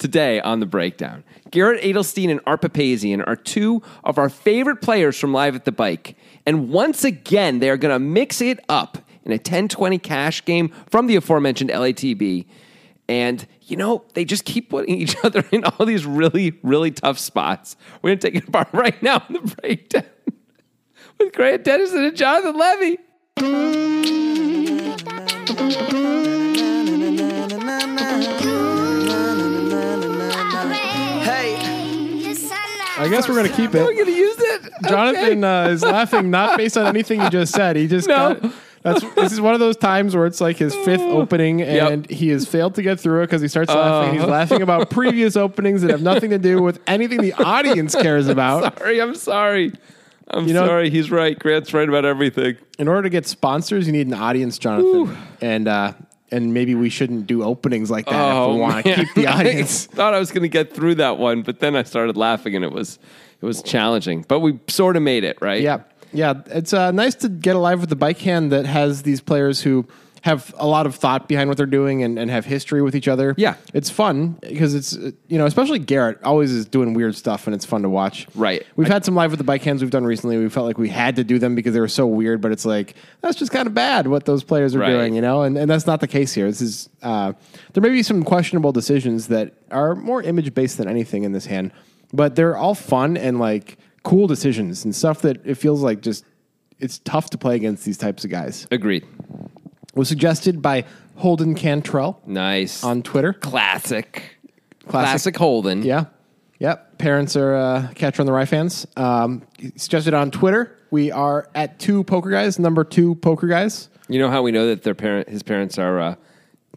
today on the breakdown. Garrett Adelstein and Art Papazyan are two of our favorite players from Live at the Bike. And once again, they are going to mix it up in a 10-20 cash game from the aforementioned LATB. And, you know, they just keep putting each other in all these really, really tough spots. We're going to take it apart right now in the breakdown with Grant Dennison and Jonathan Levy. I guess we're gonna keep it. We're going to use it. Jonathan uh, is laughing not based on anything you just said. He just No. got- that's this is one of those times where it's like his fifth opening and he has failed to get through it because he starts laughing. He's laughing about previous openings that have nothing to do with anything the audience cares about. Sorry, I'm sorry. I'm You know- sorry. He's right. Grant's right about everything. In order to get sponsors, you need an audience, Jonathan, and uh, and maybe we shouldn't do openings like that if we want to Oh, keep the audience. I thought I was going to get through that one, but then I started laughing, and it was it was challenging. But we sort of made it, right? Yeah, yeah. It's uh, nice to get alive with the bike hand that has these players who have a lot of thought behind what they're doing and, and have history with each other. Yeah. it's fun because it's you know especially Garrett always is doing weird stuff and it's fun to watch. Right. We've had some live with the bike hands we've done recently. We felt like we had to do them because they were so weird, but it's like that's just kind of bad what those players are Right. doing, you know. And and that's not the case here. This is uh, there may be some questionable decisions that are more image based than anything in this hand, but they're all fun and like cool decisions and stuff that it feels like just it's tough to play against these types of guys. Agreed. Was suggested by Holden Cantrell Nice. on Twitter. classic. Classic Holden. Yeah. Yep. Parents are uh, Catcher on the Rye fans. Um, he suggested on Twitter. We are at two poker guys, number two poker guys. You know how we know that their parent, his parents are uh,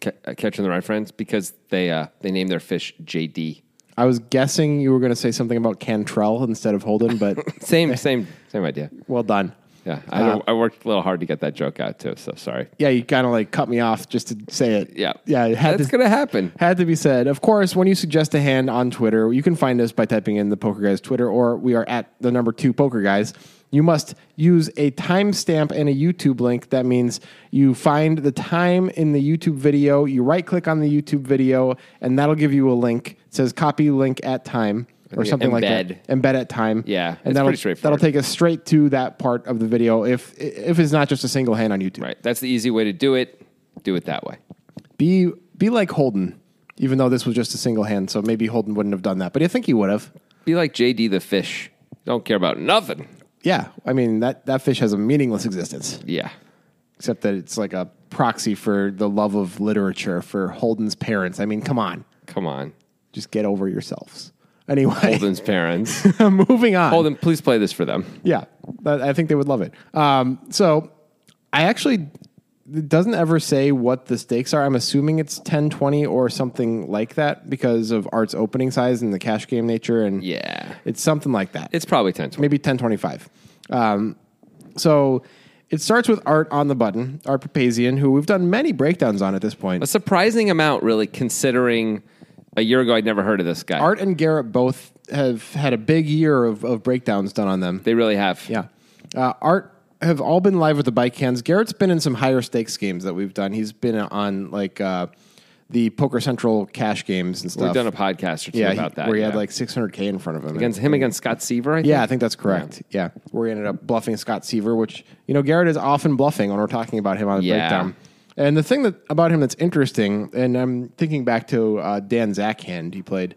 ca- uh, catching the right friends because they uh, they named their fish JD. I was guessing you were going to say something about Cantrell instead of Holden, but Same same same idea. well done. Yeah, I, Uh, I worked a little hard to get that joke out too. So sorry. Yeah, you kind of like cut me off just to say it. Yeah, Yeah, it had that's to, gonna happen. Had to be said. Of course, when you suggest a hand on Twitter, you can find us by typing in the Poker Guys Twitter, or we are at the number two Poker Guys. You must use a timestamp and a YouTube link. That means you find the time in the YouTube video, you right click on the YouTube video, and that'll give you a link. It says copy link at time or something like that. Embed at time. Yeah, and that'll. That'll take us straight to that part of the video if if it's not just a single hand on YouTube. Right, that's the easy way to do it. Do it that way. Be be like Holden, even though this was just a single hand. So maybe Holden wouldn't have done that, but I think he would have. Be like JD the fish. Don't care about nothing. Yeah, I mean that that fish has a meaningless existence, Yeah. except that it's like a proxy for the love of literature for Holden's parents. I mean, come on, Come on. just get over yourselves. Anyway, Holden's parents. moving on. Holden, please play this for them. Yeah, I think they would love it. Um, so I actually it doesn't ever say what the stakes are. I'm assuming it's 10, 20 or something like that because of Art's opening size and the cash game nature. And Yeah. it's something like that. It's probably 10 20. maybe 1025. Um, so it starts with Art on the button, Art Papazyan, who we've done many breakdowns on at this point. A surprising amount, really, considering a year ago I'd never heard of this guy. Art and Garrett both have had a big year of, of breakdowns done on them. They really have. Yeah. Uh, Art have all been live with the bike hands. Garrett's been in some higher stakes games that we've done. He's been on like uh, the Poker Central cash games and stuff. We've done a podcast or two yeah, he- about that. where he yeah. had like 600K in front of him. against him against Scott Seiver, I think. Yeah, I think that's correct. Yeah. Where he ended up bluffing Scott Seiver, which, you know, Garrett is often bluffing when we're talking about him on the Yeah. breakdown. And the thing that about him that's interesting, and I'm thinking back to uh, Dan Zack hand he played,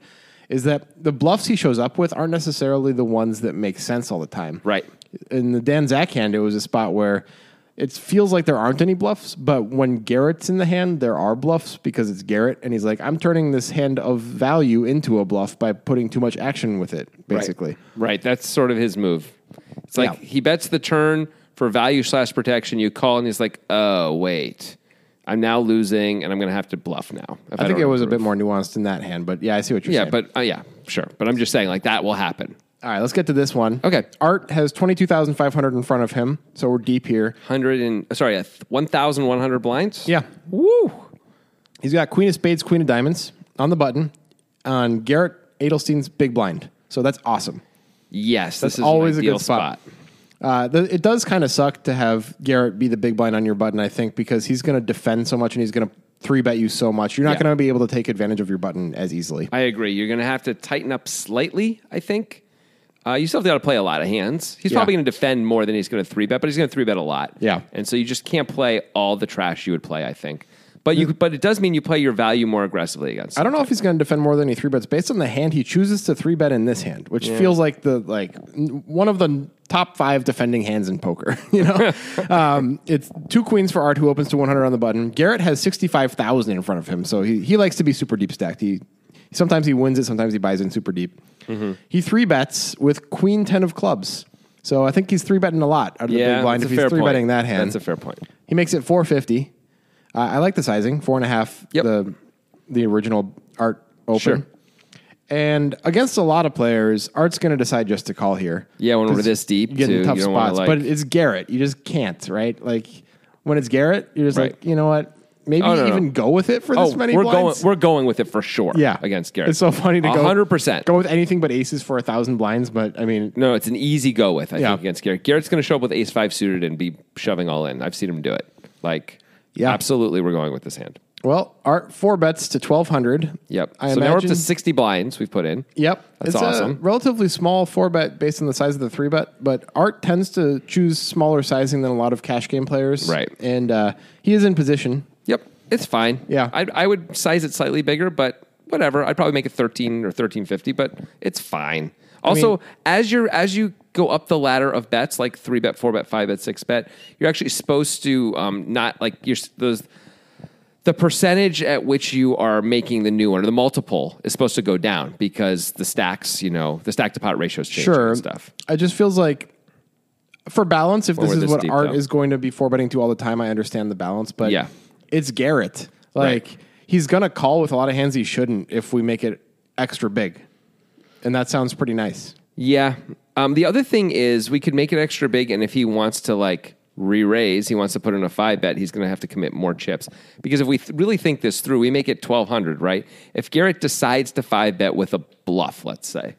is that the bluffs he shows up with aren't necessarily the ones that make sense all the time. Right. In the Dan Zack hand, it was a spot where it feels like there aren't any bluffs, but when Garrett's in the hand, there are bluffs because it's Garrett, and he's like, I'm turning this hand of value into a bluff by putting too much action with it, basically. Right. That's sort of his move. It's like Yeah. he bets the turn for value slash protection. You call and he's like, oh, wait. I'm now losing and I'm going to have to bluff now. if I think it was a bit more nuanced in that hand, but yeah, I see what you're Yeah, saying. Yeah, but uh, yeah, sure. But I'm just saying, like, that will happen. all right, let's get to this one. Okay. Art has twenty two thousand five hundred in front of him, so we're deep here. 100 and, sorry, uh, 1,100 blinds? Yeah, Woo. he's got Queen of Spades, Queen of Diamonds on the button on Garrett Adelstein's big blind, so that's awesome. Yes, That's this is always a good spot. Uh, the, it does kind of suck to have Garrett be the big blind on your button, I think, because he's going to defend so much and he's going to three bet you so much. You're not Yeah. going to be able to take advantage of your button as easily. I agree. You're going to have to tighten up slightly, I think. Uh, you still have to play a lot of hands. He's Yeah. probably going to defend more than he's going to three bet, but he's going to three bet a lot. Yeah. And so you just can't play all the trash you would play, I think. But you, but it does mean you play your value more aggressively against. I don't know if he's going to defend more than he three bets based on the hand he chooses to three bet in this hand, which feels like the like n- one of the top five defending hands in poker. You know, um, it's two queens for Art who opens to 100 on the button. Garrett has 65,000 in front of him, so he he likes to be super deep stacked. He sometimes he wins it, sometimes he buys in super deep. Mm-hmm. He three bets with Queen ten of clubs. So I think he's three betting a lot out of the big blind if he's three point. betting that hand. That's a fair point. He makes it 450. I like the sizing, four and a half. Yep. The the original art open. Sure. And against a lot of players, Art's going to decide just to call here. Yeah, when we're this deep, you get in too, tough you don't wanna, spots. like- but it's Garrett. You just can't, right? Like when it's Garrett, you're just Right. like, you know what? Maybe Oh, no, no. even go with it for this Oh, many we're blinds. going. We're going with it for sure. yeah, against Garrett. It's so funny to go hundred percent. go with anything but aces for a thousand blinds. But I mean, No, it's an easy go with. I Yeah. think against Garrett. Garrett's going to show up with Ace Five suited and be shoving all in. I've seen him do it. Like, Yeah. absolutely, we're going with this hand. well, Art four bets to twelve hundred. Yep. I so now we're up imagine- to sixty blinds. We've put in. Yep, That's it's a awesome. relatively small four bet based on the size of the three bet, but Art tends to choose smaller sizing than a lot of cash game players. Right. and uh, he is in position. Yep, it's fine. Yeah. I, I would size it slightly bigger, but whatever. I'd probably make it thirteen or thirteen fifty, but it's fine. Also, mean- as you're as you go up the ladder of bets, like three bet, four bet, five bet, six bet, you're actually supposed to um, not like you're those. The percentage at which you are making the new one, or the multiple, is supposed to go down because the stacks, you know, the stack to pot ratios change Sure, and stuff. It just feels like for balance, if this is this what Art though. is going to be four betting to all the time, I understand the balance, but Yeah. it's Garrett. Like Right. he's gonna call with a lot of hands he shouldn't if we make it extra big, and that sounds pretty nice. Yeah. Um, the other thing is we could make it extra big, and if he wants to like re-raise, he wants to put in a five bet, he's going to have to commit more chips. Because if we th- really think this through, we make it twelve hundred, right? If Garrett decides to five bet with a bluff, let's say,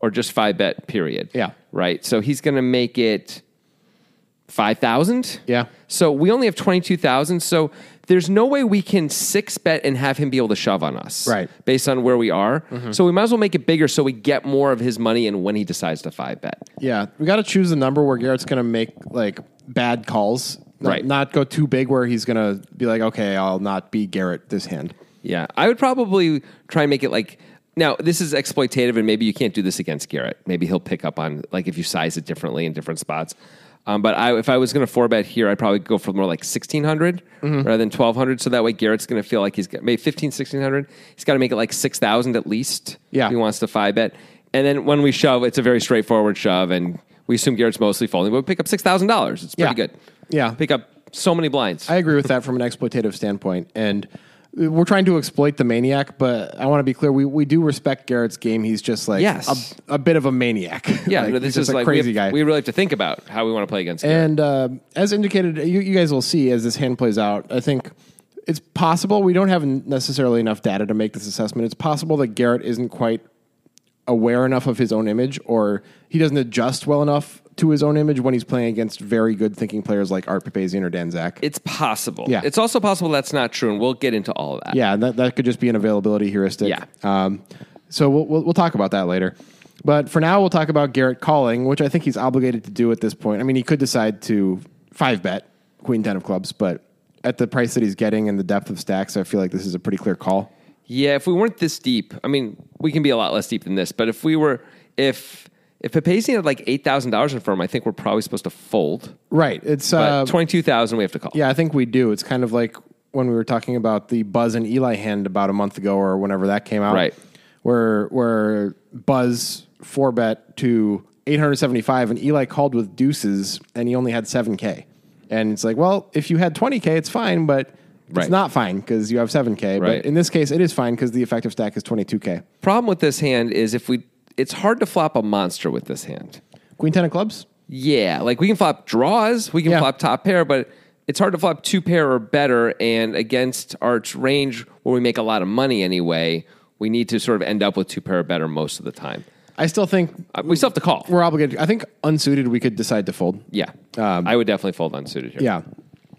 or just five bet, period. Yeah. Right. So he's going to make it five thousand. Yeah. So we only have twenty two thousand. So there's no way we can six bet and have him be able to shove on us, Right. Based on where we are. Mm-hmm. So we might as well make it bigger so we get more of his money and when he decides to five bet. Yeah, we got to choose a number where Garrett's going to make like bad calls, not, Right. Not go too big where he's going to be like, okay, I'll not be Garrett this hand. Yeah, I would probably try and make it like. Now, this is exploitative, and maybe you can't do this against Garrett. Maybe he'll pick up on like if you size it differently in different spots. Um, but I, if I was going to four bet here, I'd probably go for more like sixteen rather than twelve hundred. So that way, Garrett's going to feel like he's got maybe 15, 1600. He's got to make it like six thousand at least. Yeah. if he wants to five bet. And then when we shove, it's a very straightforward shove, and we assume Garrett's mostly folding. But we pick up six thousand dollars. It's pretty Yeah. good. Yeah. pick up so many blinds. I agree with that from an exploitative standpoint, and we're trying to exploit the maniac. But I want to be clear: we, we do respect Garrett's game. He's just like Yes. a, a bit of a maniac. yeah, Like, no, he's this just is a like crazy we have, guy. We really have to think about how we want to play against. Garrett. And uh, as indicated, you, you guys will see as this hand plays out. I think it's possible we don't have necessarily enough data to make this assessment. It's possible that Garrett isn't quite aware enough of his own image, or he doesn't adjust well enough to his own image when he's playing against very good thinking players like Art Papazyan or Dan Zack. It's possible. Yeah. It's also possible that's not true, and we'll get into all of that. Yeah, that, that could just be an availability heuristic. Yeah. Um, so we'll, we'll, we'll talk about that later. But for now, we'll talk about Garrett calling, which I think he's obligated to do at this point. I mean, he could decide to five bet Queen 10 of clubs, but at the price that he's getting and the depth of stacks, I feel like this is a pretty clear call. Yeah, if we weren't this deep, I mean, we can be a lot less deep than this, but if we were, if if Papazyan had like eight thousand dollars in firm, I think we're probably supposed to fold. Right. It's, But uh, twenty two thousand, we have to call. yeah, I think we do. It's kind of like when we were talking about the Buzz and Eli hand about a month ago or whenever that came out. Right. Where, where Buzz four bet to 875 and Eli called with deuces and he only had 7K. And it's like, well, if you had 20K, it's fine, but Right. it's not fine because you have 7K. Right. But in this case, it is fine because the effective stack is 22K. Problem with this hand is if we, it's hard to flop a monster with this hand. Queen 10 of clubs? Yeah, like we can flop draws, we can Yeah. flop top pair, but it's hard to flop two pair or better. And against Art's range, where we make a lot of money anyway, we need to sort of end up with two pair or better most of the time. I still think Uh, we still have to call. we're obligated. I think unsuited, we could decide to fold. Yeah, Um, I would definitely fold unsuited here. Yeah.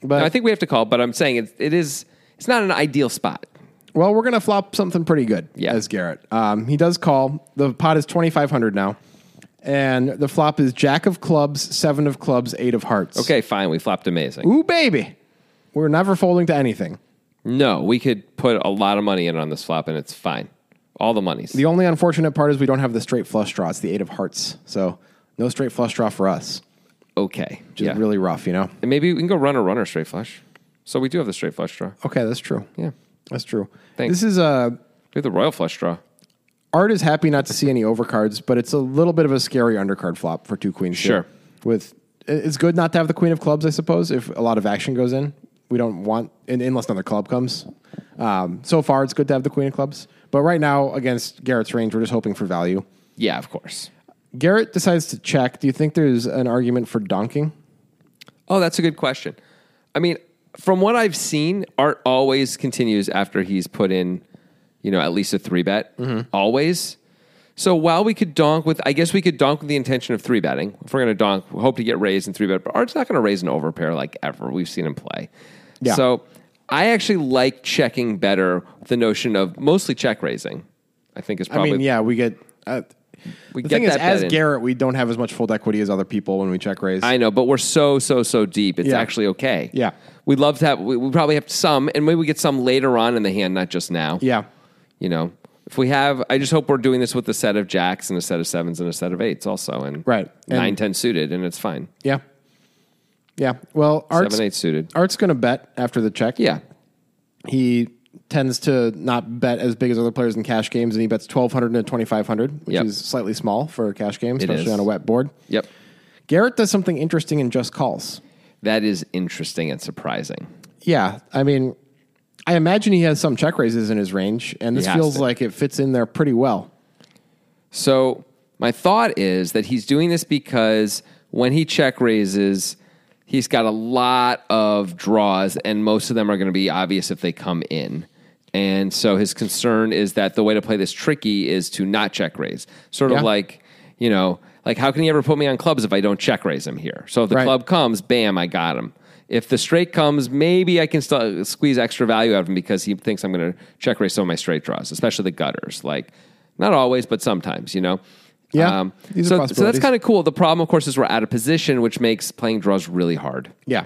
But I think we have to call, but I'm saying it, it is it's not an ideal spot. Well, we're going to flop something pretty good Yeah. as Garrett. Um, he does call. The pot is 2,500 now. And the flop is Jack of clubs, seven of clubs, eight of hearts. Okay, fine. We flopped amazing. Ooh, baby. We're never folding to anything. No, we could put a lot of money in on this flop and it's fine. All the monies. The only unfortunate part is we don't have the straight flush draw. It's the eight of hearts. So no straight flush draw for us, okay. which is Yeah. really rough, you know? and maybe we can go runner, runner, straight flush. So we do have the straight flush draw. Okay, that's true. Yeah. That's true. Thanks. This is uh, We have the royal flush draw. Art is happy not to see any overcards, but it's a little bit of a scary undercard flop for two queens. here. Sure. With it's good not to have the queen of clubs, I suppose, if a lot of action goes in. We don't want, unless another club comes. Um, so far, it's good to have the queen of clubs, but right now against Garrett's range, we're just hoping for value. Yeah, of course. Garrett decides to check. Do you think there's an argument for donking? Oh, that's a good question. I mean, from what I've seen, Art always continues after he's put in, you know, at least a three bet. Always. So while we could donk with, I guess we could donk with the intention of three betting. If we're going to donk, we hope to get raised in three bet. But Art's not going to raise an overpair like ever. We've seen him play. Yeah. So I actually like checking better the notion of mostly check raising. I think is probably. I mean, yeah, we get. Uh, we the get thing is, as. Garrett, we don't have as much fold equity as other people when we check raise. I know, but we're so so so deep. It's Yeah. actually okay. Yeah. We'd love to have. We, we probably have some, and maybe we get some later on in the hand, not just now. yeah, you know, if we have, I just hope we're doing this with a set of jacks and a set of sevens and a set of eights also, and Right. And- nine ten suited, and it's fine. yeah, yeah. Well, Art's, Seven eight suited. Art's going to bet after the check. Yeah, he tends to not bet as big as other players in cash games, and he bets twelve hundred to twenty five hundred, which Yep. is slightly small for a cash game, especially is. on a wet board. yep. Garrett does something interesting and just calls. That is interesting and surprising. Yeah, I mean, I imagine he has some check raises in his range, and this feels to. like it fits in there pretty well. So my thought is that he's doing this because when he check raises, he's got a lot of draws, and most of them are going to be obvious if they come in. And so his concern is that the way to play this tricky is to not check raise. Sort of Yeah. like, you know, like how can he ever put me on clubs if I don't check raise him here? So if the Right. club comes, bam, I got him. If the straight comes, maybe I can still squeeze extra value out of him because he thinks I'm going to check raise some of my straight draws, especially the gutters. Like, not always, but sometimes, you know? Yeah, um, these are so, so that's possibilities. kind of cool. The problem, of course, is we're out of position, which makes playing draws really hard. Yeah,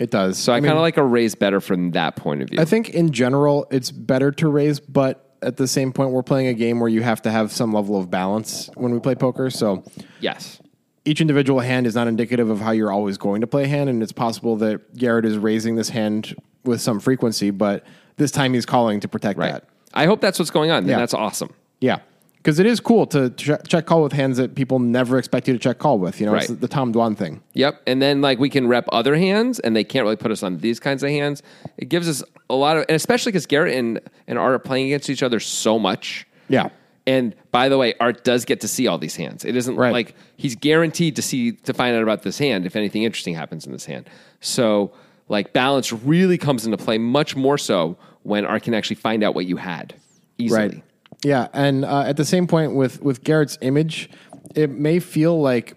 it does. So I, mean, kind of like a raise better from that point of view. I think in general it's better to raise, but at the same point we're playing a game where you have to have some level of balance when we play poker. So yes. each individual hand is not indicative of how you're always going to play a hand, and it's possible that Garrett is raising this hand with some frequency, but this time he's calling to protect Right. that. I hope that's what's going on. Yeah. that's awesome. Yeah. Because it is cool to che- check call with hands that people never expect you to check call with. You know, it's the Tom Dwan thing. Yep. And then like we can rep other hands and they can't really put us on these kinds of hands. It gives us a lot of and especially because Garrett and, and Art are playing against each other so much. Yeah. And by the way, Art does get to see all these hands. It isn't Right. like he's guaranteed to see to find out about this hand if anything interesting happens in this hand. So like balance really comes into play much more so when Art can actually find out what you had easily. Right. Yeah, and uh, at the same point with with Garrett's image, it may feel like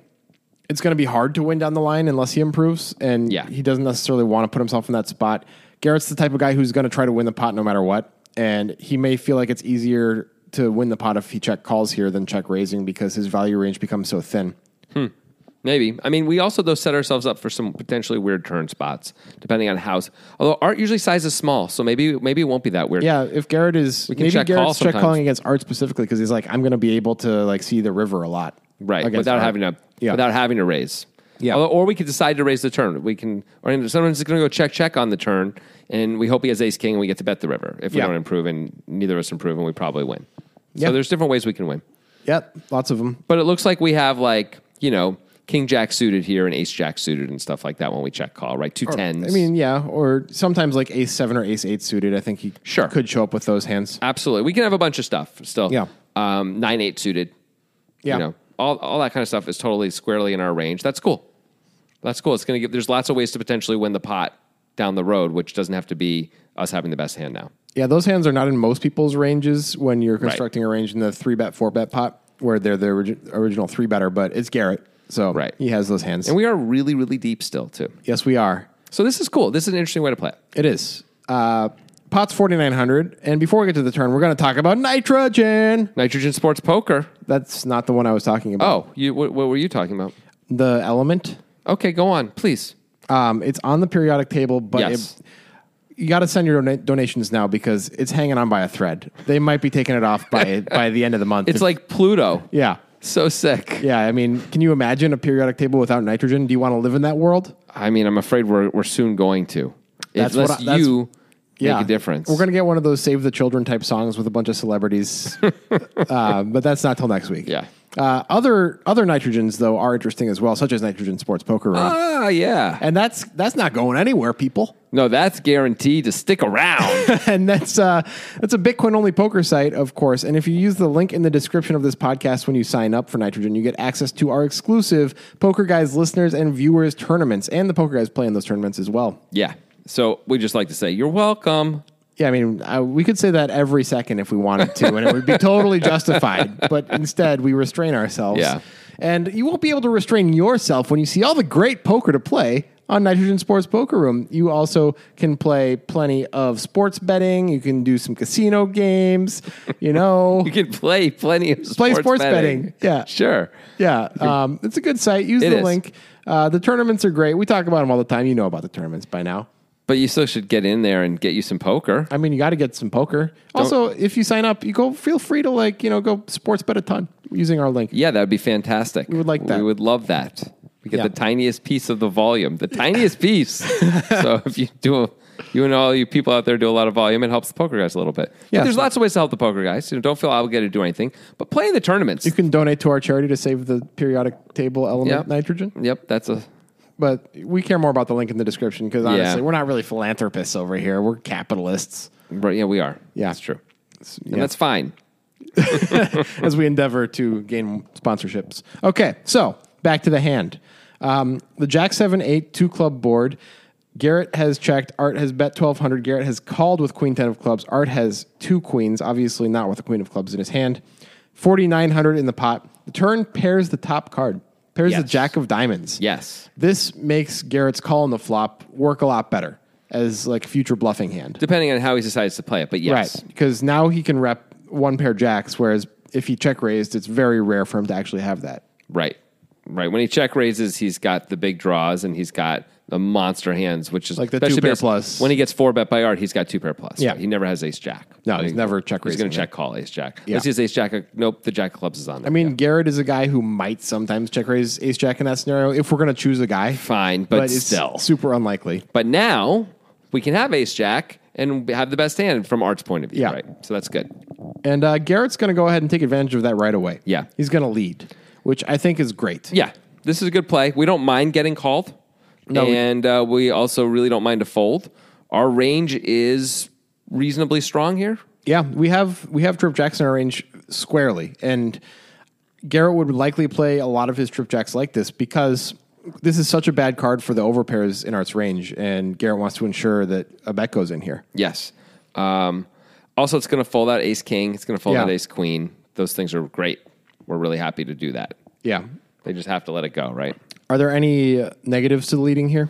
it's going to be hard to win down the line unless he improves, and Yeah. he doesn't necessarily want to put himself in that spot. Garrett's the type of guy who's going to try to win the pot no matter what, and he may feel like it's easier to win the pot if he check calls here than check raising because his value range becomes so thin. Maybe. I mean, we also though set ourselves up for some potentially weird turn spots, depending on how. Although Art usually sizes small, so maybe maybe it won't be that weird. Yeah, if Garrett is can maybe check call Garrett's check sometimes. calling against Art specifically because he's like, I'm going to be able to like see the river a lot, right. against Without Art. having to Yeah. without having to raise. Yeah. Although- or we could decide to raise the turn. We can. Or sometimes it's going to go check check on the turn, and we hope he has Ace King, and we get to bet the river. If we Yeah. don't improve, and neither of us improve, and we probably win. Yeah. So there's different ways we can win. Yep, lots of them. But it looks like we have like you know King Jack suited here and Ace Jack suited and stuff like that when we check call. Right, two tens. I mean, yeah, or sometimes like ace seven or ace eight suited. I think he Sure. could show up with those hands. Absolutely. We can have a bunch of stuff still. Yeah. Um, nine eight suited. Yeah. You know, all, all that kind of stuff is totally squarely in our range. That's cool. That's cool. It's going to give, there's lots of ways to potentially win the pot down the road, which doesn't have to be us having the best hand now. Yeah, those hands are not in most people's ranges when you're constructing a range in the three bet, four bet pot where they're the origi- original three better, but it's Garrett. So Right. he has those hands. And we are really, really deep still, too. yes, we are. So this is cool. This is an interesting way to play it. It is. Uh, Pot's 4,900. And before we get to the turn, we're going to talk about nitrogen. Nitrogen Sports Poker. That's not the one I was talking about. Oh, you what, what were you talking about? The element. Okay, go on, please. Um, it's on the periodic table, but Yes. it, you got to send your dona- donations now because it's hanging on by a thread. They might be taking it off by by the end of the month. It's If- like Pluto. yeah, So sick. yeah. I mean, can you imagine a periodic table without nitrogen? Do you want to live in that world? I mean, I'm afraid we're we're soon going to. That's Unless what I- that's- you Yeah, make a difference. We're gonna get one of those save the children type songs with a bunch of celebrities, uh, but that's not till next week. Yeah. Uh, other other nitrogens though are interesting as well, such as nitrogen sports poker room, Ah, yeah. and that's that's not going anywhere, people. No, that's guaranteed to stick around. and that's uh, that's a Bitcoin only poker site, of course. And if you use the link in the description of this podcast when you sign up for Nitrogen, you get access to our exclusive Poker Guys listeners and viewers tournaments, and the Poker Guys play in those tournaments as well. yeah. So we just like to say you're welcome. Yeah, I mean, uh, we could say that every second if we wanted to, and it would be totally justified. But instead, we restrain ourselves. Yeah. And you won't be able to restrain yourself when you see all the great poker to play on Nitrogen Sports Poker Room. You also can play plenty of sports betting. You can do some casino games. You know, You can play plenty of sports play sports betting. Yeah. Sure. Yeah, um, it's a good site. Use It the is. link. Uh, the tournaments are great. We talk about them all the time. You know about the tournaments by now. But you still should get in there and get you some poker. I mean, you got to get some poker. Also, if you sign up, you go. Feel free to like you know go sports bet a ton using our link. Yeah, that would be fantastic. We would like that. We would love that. We get Yeah. the tiniest piece of the volume, the tiniest piece. so if you do, a, you and all you people out there do a lot of volume, it helps the poker guys a little bit. Yeah. There's lots of ways to help the poker guys. You know, don't feel obligated to do anything, but play in the tournaments. You can donate to our charity to save the periodic table element Yep. nitrogen. Yep, that's a But we care more about the link in the description because honestly, Yeah. we're not really philanthropists over here. We're capitalists. right. Yeah, we are. Yeah. that's true, and that's fine. as we endeavor to gain sponsorships. Okay, so back to the hand. Um, the Jack 7 8 two club board. Garrett has checked. Art has bet 1200. Garrett has called with Queen 10 of clubs. Art has two queens, obviously not with a Queen of clubs in his hand. 4900 in the pot. The turn pairs the top card, pairs the Jack of diamonds. Yes, This makes Garrett's call on the flop work a lot better as like future bluffing hand. depending on how he decides to play it, but yes, Right. Because now he can rep one pair jacks, whereas if he check raised, it's very rare for him to actually have that. right, right. When he check raises, he's got the big draws and he's got the monster hands, which is Like the especially two pair plus. When he gets four bet by art, he's got two pair plus. Yeah. right? he never has ace jack. No, he's he- never check He's going to check call ace jack. Yeah. Unless he has ace jack. uh, Nope, the jack clubs is on there. I mean, Garrett is a guy who might sometimes check raise ace jack in that scenario if we're going to choose a guy. fine, but, it's still. super unlikely. But now we can have ace jack and have the best hand from Art's point of view. Yeah. Right. So that's good. And uh, Garrett's going to go ahead and take advantage of that right away. Yeah. He's going to lead, which I think is great. Yeah, this is a good play. We don't mind getting called, No, and uh, we also really don't mind a fold. Our range is reasonably strong here. Yeah, we have we have Trip Jacks in our range squarely, and Garrett would likely play a lot of his Trip Jacks like this because this is such a bad card for the overpairs in Art's range, and Garrett wants to ensure that a bet goes in here. Yes. Um, also, it's going to fold out ace king. It's going to fold Yeah. out ace queen. Those things are great. We're really happy to do that. Yeah. They just have to let it go, right? Are there any uh, negatives to the leading here?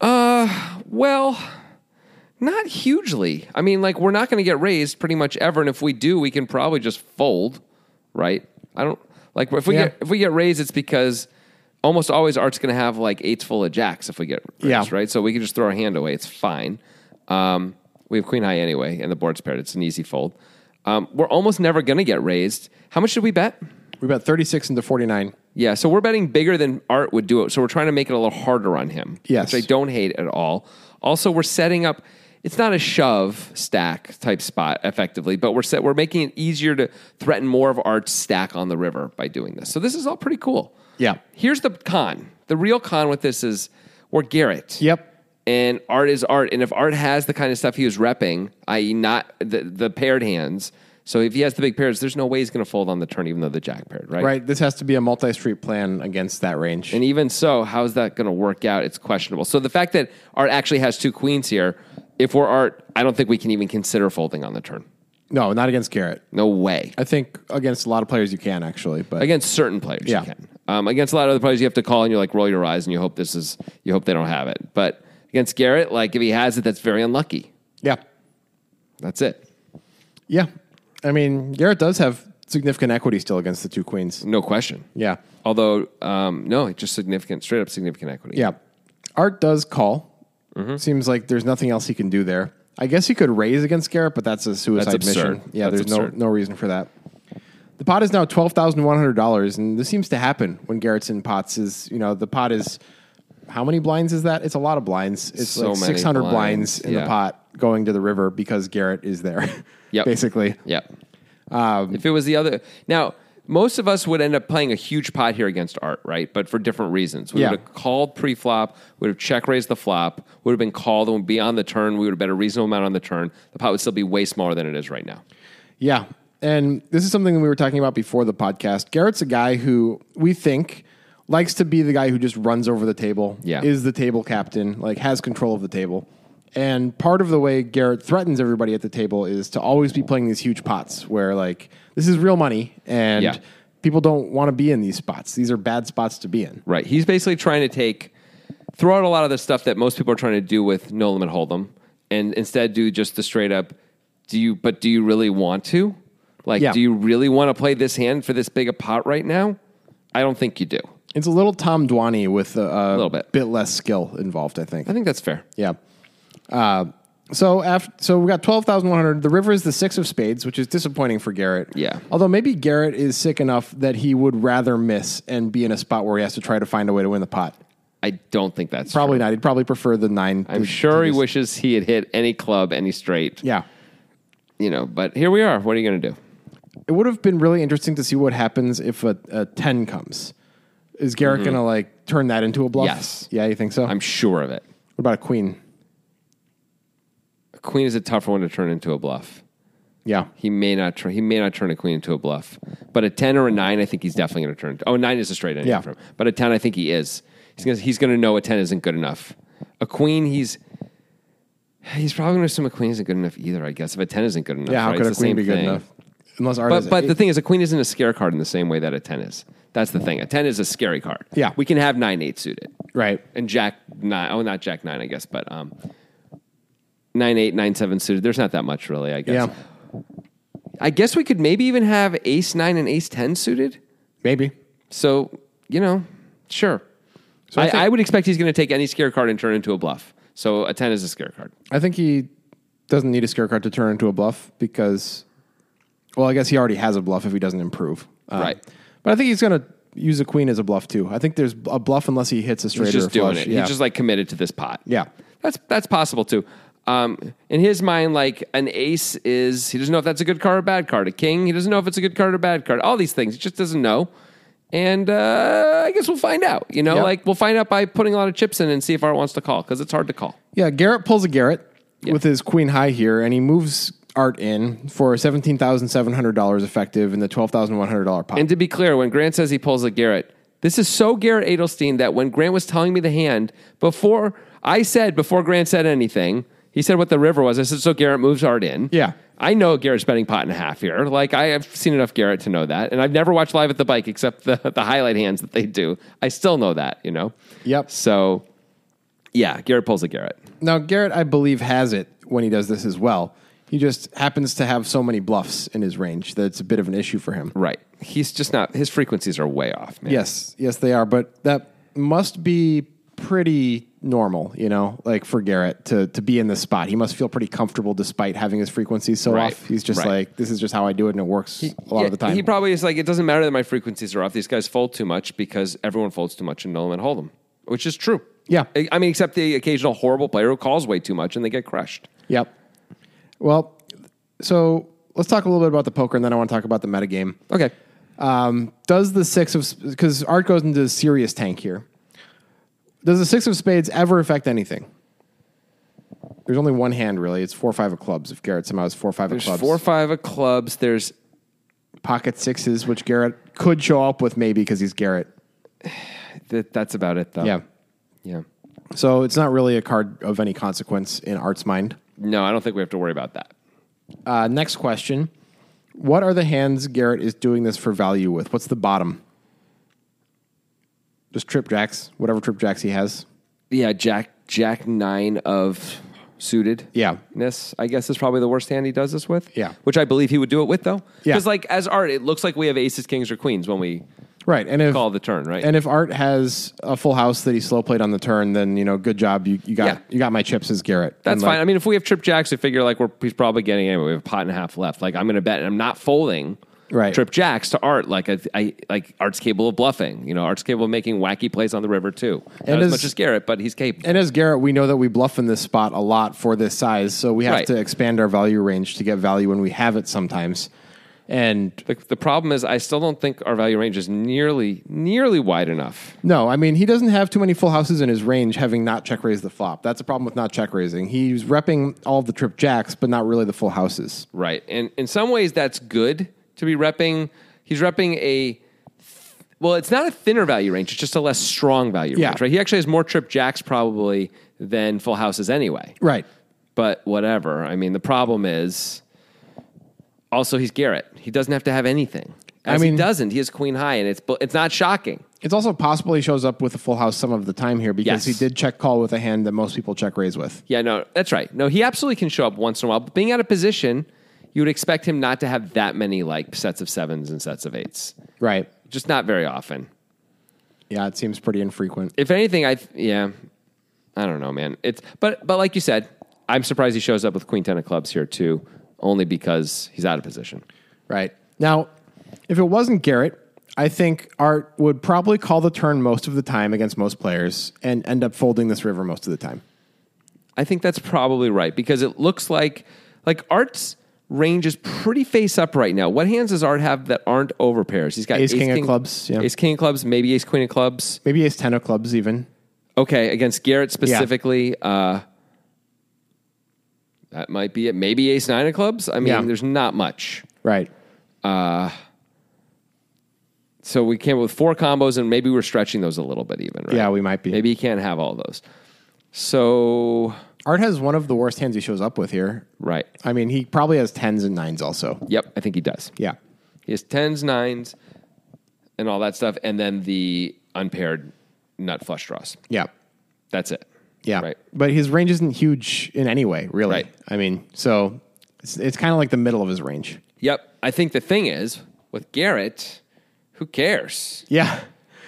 Uh, Well, not hugely. I mean, like we're not going to get raised pretty much ever, and if we do, we can probably just fold, right? I don't like if we Yeah. get if we get raised, it's because almost always Art's going to have like eights full of jacks if we get raised, Yeah. right? So we can just throw our hand away. It's fine. Um, we have queen high anyway, and the board's paired. It's an easy fold. Um, we're almost never going to get raised. How much should we bet? We bet 36 into 49. Yeah, so we're betting bigger than Art would do it. So we're trying to make it a little harder on him. Yes. Which I don't hate at all. Also, we're setting up it's not a shove stack type spot effectively, but we're set we're making it easier to threaten more of Art's stack on the river by doing this. So this is all pretty cool. Yeah. Here's the con. The real con with this is we're Garrett. Yep. And Art is Art. And if Art has the kind of stuff he was repping, i.e., not the, the paired hands, so if he has the big pairs, there's no way he's going to fold on the turn, even though the jack paired, right? Right. This has to be a multi street plan against that range. And even so, how's that going to work out? It's questionable. So the fact that Art actually has two queens here, if we're Art, I don't think we can even consider folding on the turn. no, not against Garrett. No way. I think against a lot of players you can actually, but Against certain players, Yeah. you can. Um, against a lot of other players, you have to call and you like roll your eyes and you hope this is you hope they don't have it. But against Garrett, like if he has it, that's very unlucky. Yeah. That's it. Yeah. I mean, Garrett does have significant equity still against the two queens. No question. Yeah. Although, um, no, just significant, straight up significant equity. Yeah. Art does call. Seems like there's nothing else he can do there. I guess he could raise against Garrett, but that's a suicide That's absurd. mission. Yeah, That's there's absurd. no no reason for that. The pot is now twelve thousand one hundred dollars, and this seems to happen when Garrett's in pots. Is you know the pot is how many blinds is that? It's a lot of blinds. It's So like many six hundred blinds, blinds, in yeah. the pot going to the river because Garrett is there. Yep. basically. Yeah. Um, if it was the other, now most of us would end up playing a huge pot here against Art, right? But for different reasons. We Yeah. would have called pre-flop, would have check raised the flop, would have been called and would be on the turn. We would have bet a reasonable amount on the turn. The pot would still be way smaller than it is right now. Yeah. And this is something that we were talking about before the podcast. Garrett's a guy who we think likes to be the guy who just runs over the table, Yeah. is the table captain, like has control of the table. And part of the way Garrett threatens everybody at the table is to always be playing these huge pots where like this is real money and Yeah. people don't want to be in these spots. These are bad spots to be in. Right. He's basically trying to take, throw out a lot of the stuff that most people are trying to do with no limit hold'em, and instead do just the straight up. Do you? But do you really want to? Like, Yeah. do you really want to play this hand for this big a pot right now? I don't think you do. It's a little Tom Dwani with a, a little bit. bit less skill involved, I think. I think that's fair. Yeah. Uh, so after, so we got twelve thousand one hundred. The river is the six of spades, which is disappointing for Garrett. Yeah. Although maybe Garrett is sick enough that he would rather miss and be in a spot where he has to try to find a way to win the pot. I don't think that's Probably true. not. He'd probably prefer the nine. I'm to- sure to he wishes he had hit any club, any straight. Yeah. You know, but here we are. What are you going to do? It would have been really interesting to see what happens if a, a ten comes. Is Garrett going to like turn that into a bluff? Mm-hmm. Yes. Yeah, you think so? I'm sure of it. what about a queen? Queen is a tougher one to turn into a bluff. Yeah. He may not. Tr- he may not turn a queen into a bluff, but a ten or a nine, I think he's definitely going to turn. Oh, a nine is a straight anyway Yeah. for him. But a ten, I think he is. He's gonna, he's to know a ten isn't good enough. A queen, he's he's probably going to assume a queen isn't good enough either. I guess if a ten isn't good enough, Yeah. How right? could It's a queen be good thing. enough? Unless Art But but eight- the thing is, a queen isn't a scare card in the same way that a ten is. That's the thing. A ten is a scary card. Yeah. we can have nine eight suited, right. and Jack nine. Oh, not Jack nine, I guess, but um, nine eight nine seven suited. There's not that much really. I guess. Yeah. I guess we could maybe even have ace nine and ace ten suited. Maybe. So you know, sure. So I I, think- I would expect he's going to take any scare card and turn into a bluff. So a ten is a scare card. I think he doesn't need a scare card to turn into a bluff because, well, I guess he already has a bluff if he doesn't improve. Uh, Right. But I think he's going to use a queen as a bluff too. I think there's a bluff unless he hits a straight He's or just a flush. doing it. Yeah. He's just like committed to this pot. yeah. That's that's possible too. Um, in his mind, like an ace is he doesn't know if that's a good card or a bad card. A king, he doesn't know if it's a good card or a bad card. All these things, he just doesn't know. And uh, I guess we'll find out. You know, Yeah. like we'll find out by putting a lot of chips in and see if Art wants to call because it's hard to call. Yeah. Garrett pulls a Garrett Yeah. with his queen high here, and he moves Art in for seventeen thousand seven hundred dollars effective in the twelve thousand one hundred dollar pot. And to be clear, when Grant says he pulls a Garrett, this is so Garrett Adelstein that when Grant was telling me the hand, before I said, before Grant said anything, he said what the river was. I said, so Garrett moves Art in. Yeah. I know Garrett's betting pot and a half here. Like, I have seen enough Garrett to know that. And I've never watched live at the bike except the, the highlight hands that they do. I still know that, you know? Yep. So, yeah, Garrett pulls a Garrett. Now Garrett, I believe, has it when he does this as well. He just happens to have so many bluffs in his range that it's a bit of an issue for him. Right. He's just not, his frequencies are way off, man. Yes, yes, they are. But that must be pretty normal, you know, like for Garrett to to be in this spot. He must feel pretty comfortable despite having his frequencies so Right, off. He's just right. like, this is just how I do it, and it works a lot Yeah, of the time. He probably is like, it doesn't matter that my frequencies are off. These guys fold too much because everyone folds too much in no limit hold'em, which is true. Yeah. I mean, except the occasional horrible player who calls way too much and they get crushed. yep. Well, so let's talk a little bit about the poker, and then I want to talk about the metagame. Okay. Um, does the six of because Art goes into a serious tank here? Does the six of spades ever affect anything? There's only one hand really. It's four or five of clubs. If Garrett somehow has four or five There's of clubs, four or five of clubs. There's pocket sixes, which Garrett could show up with maybe because he's Garrett. that, that's about it though. Yeah. Yeah. So it's not really a card of any consequence in Art's mind. No, I don't think we have to worry about that. Uh, next question: What are the hands Garrett is doing this for value with? What's the bottom? Just trip jacks, whatever trip jacks he has. Yeah, Jack Jack nine of suited. Yeah. Ness, I guess, is probably the worst hand he does this with. Yeah. Which I believe he would do it with, though. Yeah. Because, like, as art, it looks like we have aces, kings, or queens when we Right. And if call the turn, right? and if Art has a full house that he slow played on the turn, then you know, good job. You, you got Yeah. you got my chips as Garrett. That's like, fine. I mean, if we have trip jacks, I figure like we're he's probably getting anyway. We have a pot and a half left. Like I'm going to bet, and I'm not folding Right. trip jacks to Art. Like I, I like Art's capable of bluffing. You know, Art's capable of making wacky plays on the river too. Not And as as- much as Garrett, but he's capable. And as Garrett, we know that we bluff in this spot a lot for this size, so we have Right. to expand our value range to get value when we have it sometimes. And The, the problem is, I still don't think our value range is nearly nearly wide enough. no, I mean he doesn't have too many full houses in his range, having not check raised the flop. That's a problem with not check raising. He's repping all the trip jacks, but not really the full houses. Right. And in some ways, that's good to be repping. He's repping a, well, it's not a thinner value range, it's just a less strong value Yeah. range, right? He actually has more trip jacks probably than full houses anyway. Right. But whatever. I mean, the problem is also he's Garrett. He doesn't have to have anything. I As he mean- doesn't. He has queen high, and it's it's not shocking. It's also possible he shows up with a full house some of the time here because Yes. he did check call with a hand that most people check raise with. Yeah, no, that's right. No, he absolutely can show up once in a while. But being out of position, you would expect him not to have that many like sets of sevens and sets of eights. Right. Just not very often. Yeah, it seems pretty infrequent. If anything, I yeah, I don't know, man. It's but but like you said, I'm surprised he shows up with queen ten of clubs here too, only because he's out of position. Right. Now, if it wasn't Garrett, I think Art would probably call the turn most of the time against most players and end up folding this river most of the time. I think that's probably right because it looks like like Art's range is pretty face up right now. What hands does Art have that aren't over pairs? He's got Ace, king of clubs, yeah. ace king of clubs, maybe ace queen of clubs. Maybe ace 10 of clubs, even. Okay, against Garrett specifically, uh, that might be it. Maybe ace nine of clubs. I mean, Yeah. there's not much. Right. So we came up with four combos, and maybe we're stretching those a little bit, even. Right? Yeah, we might be. Maybe he can't have all those. So Art has one of the worst hands he shows up with here. right, I mean, he probably has 10s and 9s also. yep, I think he does. Yeah. He has tens, nines, and all that stuff, and then the unpaired nut flush draws. Yeah. That's it. Yeah. Right. But his range isn't huge in any way, really. Right. I mean, so it's, it's kind of like the middle of his range. Yep. I think the thing is with Garrett, who cares? Yeah.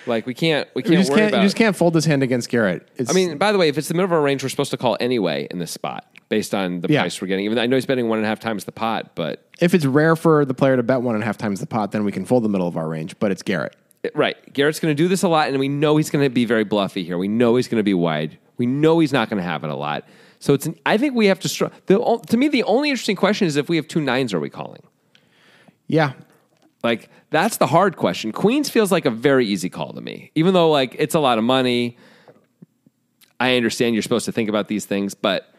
Like we can't we can't just worry can't, about. you just can't fold this hand against Garrett. It's, I mean, by the way, if it's the middle of our range, we're supposed to call anyway in this spot based on the Yeah. price we're getting. Even though I know he's betting one and a half times the pot, but if it's rare for the player to bet one and a half times the pot, then we can fold the middle of our range, but it's Garrett. right, Garrett's going to do this a lot, and we know he's going to be very bluffy here. We know he's going to be wide. We know he's not going to have it a lot. So it's. An, I think we have to. Str- the, o- to me, the only interesting question is if we have two nines, are we calling? Yeah. Like that's the hard question. Queens feels like a very easy call to me, even though like it's a lot of money. I understand you're supposed to think about these things, but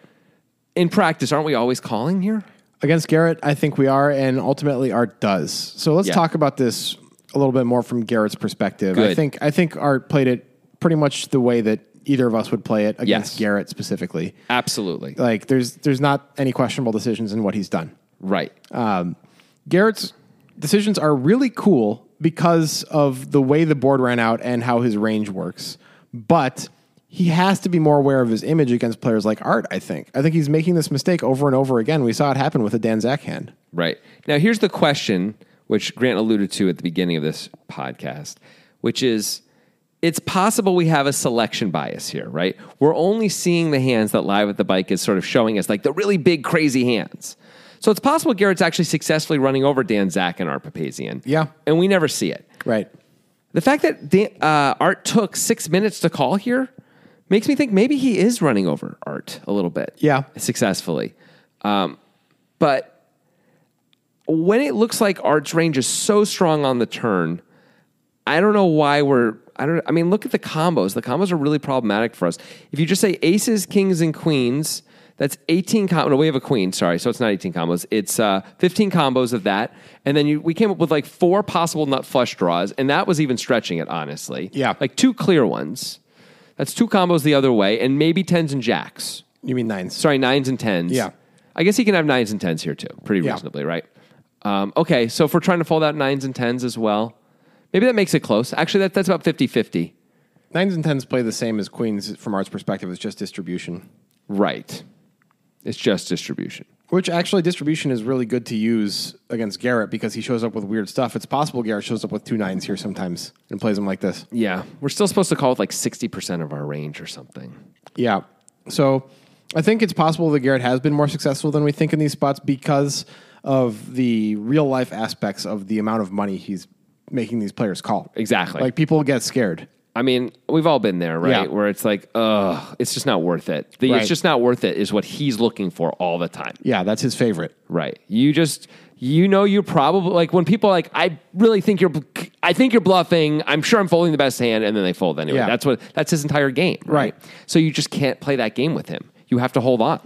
in practice, aren't we always calling here? Against Garrett, I think we are, and ultimately Art does. So let's Yeah. talk about this a little bit more from Garrett's perspective. I think I think Art played it pretty much the way that either of us would play it against Yes. Garrett specifically. Absolutely. Like there's there's not any questionable decisions in what he's done. Right. Um, Garrett's decisions are really cool because of the way the board ran out and how his range works. But he has to be more aware of his image against players like Art, I think. I think he's making this mistake over and over again. We saw it happen with a Dan Zack hand. Right. Now, here's the question, which Grant alluded to at the beginning of this podcast, which is it's possible we have a selection bias here, right? We're only seeing the hands that Live at the Bike is sort of showing us, like the really big, crazy hands. So it's possible Garrett's actually successfully running over Dan Zack and Art Papazyan. Yeah. And we never see it. Right. The fact that Dan, uh, Art took six minutes to call here makes me think maybe he is running over Art a little bit. Yeah. Successfully. Um, but when it looks like Art's range is so strong on the turn, I don't know why we're. I don't. I mean, look at the combos. The combos are really problematic for us. If you just say aces, kings, and queens, that's eighteen. combos. no, we have a queen. Sorry, so it's not eighteen combos. It's uh, fifteen combos of that, and then you, we came up with like four possible nut flush draws, and that was even stretching it. Honestly, Yeah. like two clear ones. That's two combos the other way, and maybe tens and jacks. You mean nines? Sorry, nines and tens. Yeah. I guess he can have nines and tens here too, pretty Yeah. reasonably, right? Um, okay, so if we're trying to fold out nines and tens as well, maybe that makes it close. Actually, that, that's about 50 50. Nines and tens play the same as queens from Art's perspective. It's just distribution. Right. It's just distribution. Which actually distribution is really good to use against Garrett because he shows up with weird stuff. It's possible Garrett shows up with two nines here sometimes and plays them like this. Yeah, we're still supposed to call with like 60% of our range or something. Yeah. So I think it's possible that Garrett has been more successful than we think in these spots because of the real life aspects of the amount of money he's making these players call. Exactly. Like people get scared. I mean, we've all been there, right? Yeah. Where it's like, ugh, it's just not worth it. The Right. it's just not worth it is what he's looking for all the time. Yeah, that's his favorite. Right. You just you know you're probably like when people are like I really think you're I think you're bluffing. I'm sure I'm folding the best hand and then they fold anyway. Yeah. That's what that's his entire game, right? Right. So you just can't play that game with him. You have to hold on.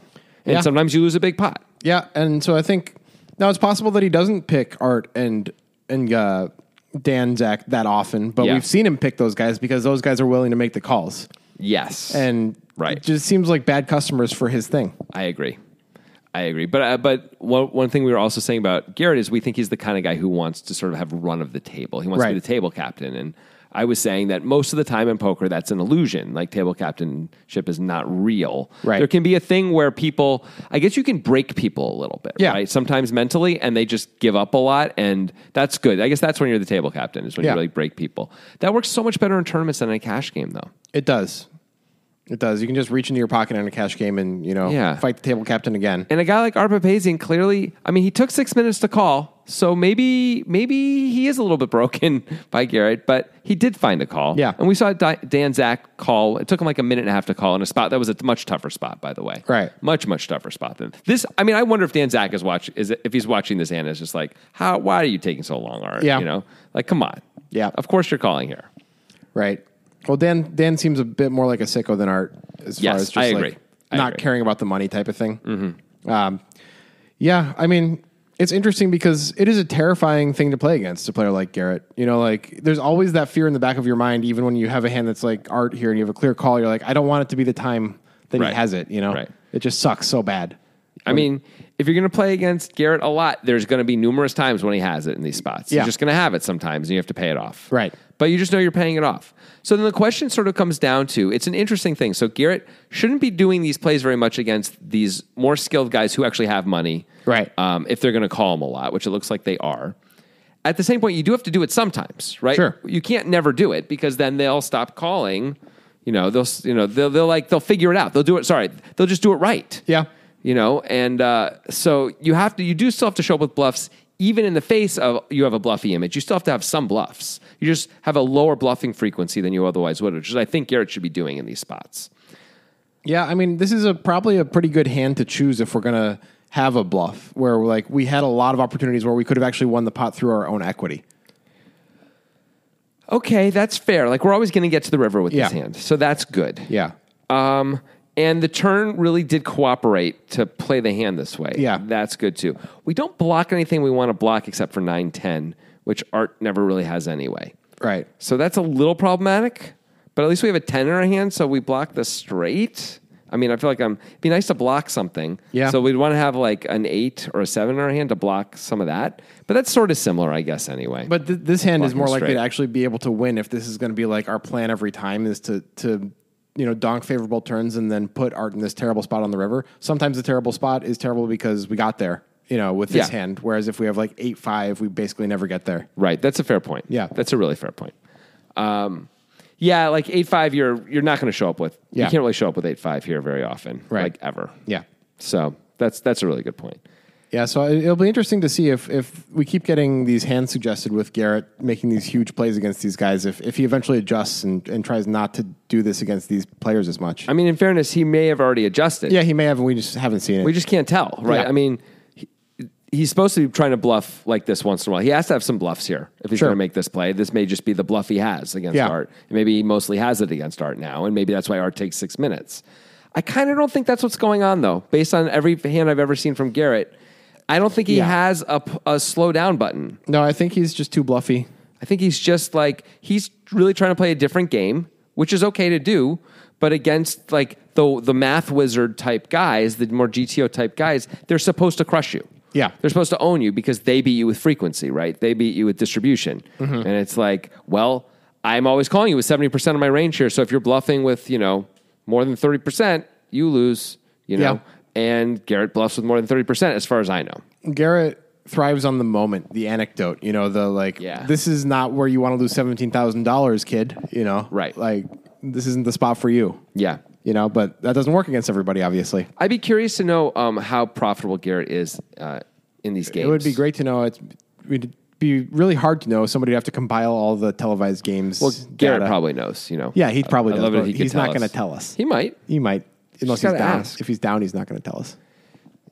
And Yeah. sometimes you lose a big pot. Yeah, and so I think now it's possible that he doesn't pick Art and and uh, Dan Zack that often, but Yeah. we've seen him pick those guys because those guys are willing to make the calls, Yes. and Right. it just seems like bad customers for his thing. I agree. I agree. But uh, but one, one thing we were also saying about Garrett is we think he's the kind of guy who wants to sort of have run of the table. He wants to be the table captain. And I was saying that most of the time in poker, that's an illusion. Like table captainship is not real. Right. There can be a thing where people, I guess you can break people a little bit, Yeah. right? Sometimes mentally, and they just give up a lot. And that's good. I guess that's when you're the table captain, is when Yeah. you really break people. That works so much better in tournaments than in a cash game, though. It does. It does. You can just reach into your pocket in a cash game and you know Yeah. fight the table captain again. And a guy like Art Papazyan, clearly, I mean, he took six minutes to call, so maybe maybe he is a little bit broken by Garrett, but he did find a call. Yeah. and we saw Dan Zack call. It took him like a minute and a half to call in a spot that was a much tougher spot, by the way. Right. much much tougher spot than this. I mean, I wonder if Dan Zack is watching. Is if he's watching this and is just like, how? Why are you taking so long, Art? Yeah. you know, like, come on. Yeah. of course you're calling here. Right. Well, Dan Dan seems a bit more like a sicko than Art as Yes, far as just I like agree. I not agree. caring about the money type of thing. Mm-hmm. Um, yeah, I mean, it's interesting because it is a terrifying thing to play against a player like Garrett. You know, like there's always that fear in the back of your mind, even when you have a hand that's like Art here and you have a clear call. You're like, I don't want it to be the time that Right. he has it. You know, Right. it just sucks so bad. I mean, if you're going to play against Garrett a lot, there's going to be numerous times when he has it in these spots. Yeah. You're just going to have it sometimes, and you have to pay it off. Right. But you just know you're paying it off. So then the question sort of comes down to it's an interesting thing. So Garrett shouldn't be doing these plays very much against these more skilled guys who actually have money. Right. Um, if they're going to call him a lot, which it looks like they are. At the same point, you do have to do it sometimes, right? Sure. You can't never do it because then they'll stop calling. You know, they'll you know they'll they'll like they'll figure it out. They'll do it. Sorry, they'll just do it right Yeah. you know and uh, so you have to you do still have to show up with bluffs even in the face of you have a bluffy image you still have to have some bluffs. You just have a lower bluffing frequency than you otherwise would which is i think garrett should be doing in these spots. Yeah, I mean, this is a probably a pretty good hand to choose if we're gonna have a bluff where like we had a lot of opportunities where we could have actually won the pot through our own equity. okay that's fair. Like we're always going to get to the river with this hand so that's good. Yeah. um, and the turn really did cooperate to play the hand this way. Yeah. That's good too. We don't block anything we want to block except for 9 10, which Art never really has anyway. Right. So that's a little problematic, but at least we have a 10 in our hand, so we block the straight. I mean, I feel like I'm it'd be nice to block something. Yeah. So we'd want to have like an 8 or a 7 in our hand to block some of that. But that's sort of similar, I guess, anyway. But th- this hand is Blocking more likely straight. to actually be able to win if this is going to be like our plan every time is to to you know donk favorable turns and then put art in this terrible spot on the river. Sometimes the terrible spot is terrible because we got there, you know, with this Yeah. hand. Whereas if we have like eight five, we basically never get there. right, that's a fair point. Yeah. That's a really fair point. Um, yeah, like 8 5, you're, you're not going to show up with. Yeah. You can't really show up with 8 5 here very often, Right. like ever. Yeah. So that's, that's a really good point. Yeah, so it- it'll be interesting to see if, if we keep getting these hands suggested with Garrett making these huge plays against these guys, if, if he eventually adjusts and, and tries not to do this against these players as much. I mean, in fairness, he may have already adjusted. yeah, he may have, and we just haven't seen it. We just can't tell, right? Yeah. I mean, he, he's supposed to be trying to bluff like this once in a while. He has to have some bluffs here if he's Sure. going to make this play. This may just be the bluff he has against Yeah. Art. Maybe he mostly has it against Art now, and maybe that's why Art takes six minutes. I kind of don't think that's what's going on, though. Based on every hand I've ever seen from Garrett, I don't think he Yeah. has a, p- a slow down button. no, I think he's just too bluffy. I think he's just like he's really trying to play a different game, which is okay to do, but against like the the math wizard type guys, the more GTO type guys, they're supposed to crush you. Yeah. They're supposed to own you because they beat you with frequency, right? They beat you with distribution. Mm-hmm. And it's like, well, I'm always calling you with 70% of my range here, so if you're bluffing with, you know, more than 30%, you lose, you know. Yeah. And Garrett bluffs with more than 30%, as far as I know. Garrett thrives on the moment, the anecdote. You know, the like. Yeah. This is not where you want to lose seventeen thousand dollars, kid. You know, Right. Like this isn't the spot for you. Yeah. You know, but that doesn't work against everybody, obviously. I'd be curious to know um, how profitable Garrett is uh, in these games. It would be great to know. It's it'd be really hard to know. Somebody would have to compile all the televised games. Well, Garrett data. probably knows, you know. Yeah, he probably I does. love it if he he's not going to tell us. He might. He might, unless he's gotta down. ask. If he's down, he's not going to tell us.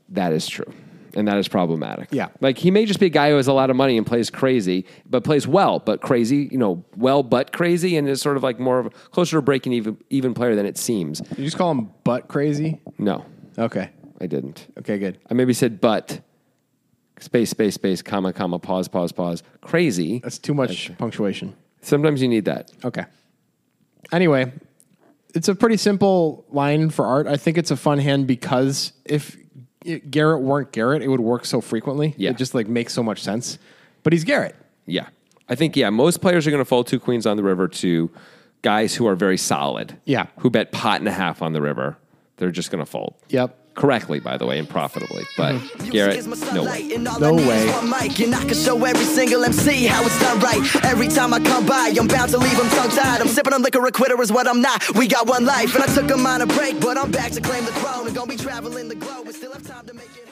That is true. And that is problematic. Yeah. Like he may just be a guy who has a lot of money and plays crazy, but plays well, but crazy, you know, well, but crazy, and is sort of like more of a, closer to breaking even, even player than it seems. You just call him butt crazy. No, Okay. I didn't. Okay. Good. I maybe said but, space, space, space, comma, comma, pause, pause, pause. Crazy. That's too much punctuation. Sometimes you need that. Okay. Anyway, it's a pretty simple line for art. I think it's a fun hand because if Garrett weren't Garrett, it would work so frequently. Yeah. It just like makes so much sense. But he's Garrett. Yeah. I think, yeah, most players are going to fold two queens on the river to guys who are very solid. Yeah. Who bet pot and a half on the river. They're just going to fold. Yep. Correctly, by the way, and profitably. But mm-hmm. Garrett, no way. No way. And I can show every single MC how it's done right. Every time I come by, I'm bound to leave them tongue tied. I'm sipping on liquor, a quitter is what I'm not. We got one life, and I took a minor break, but I'm back to claim the throne. And gonna be traveling the globe, and still have time to make it home.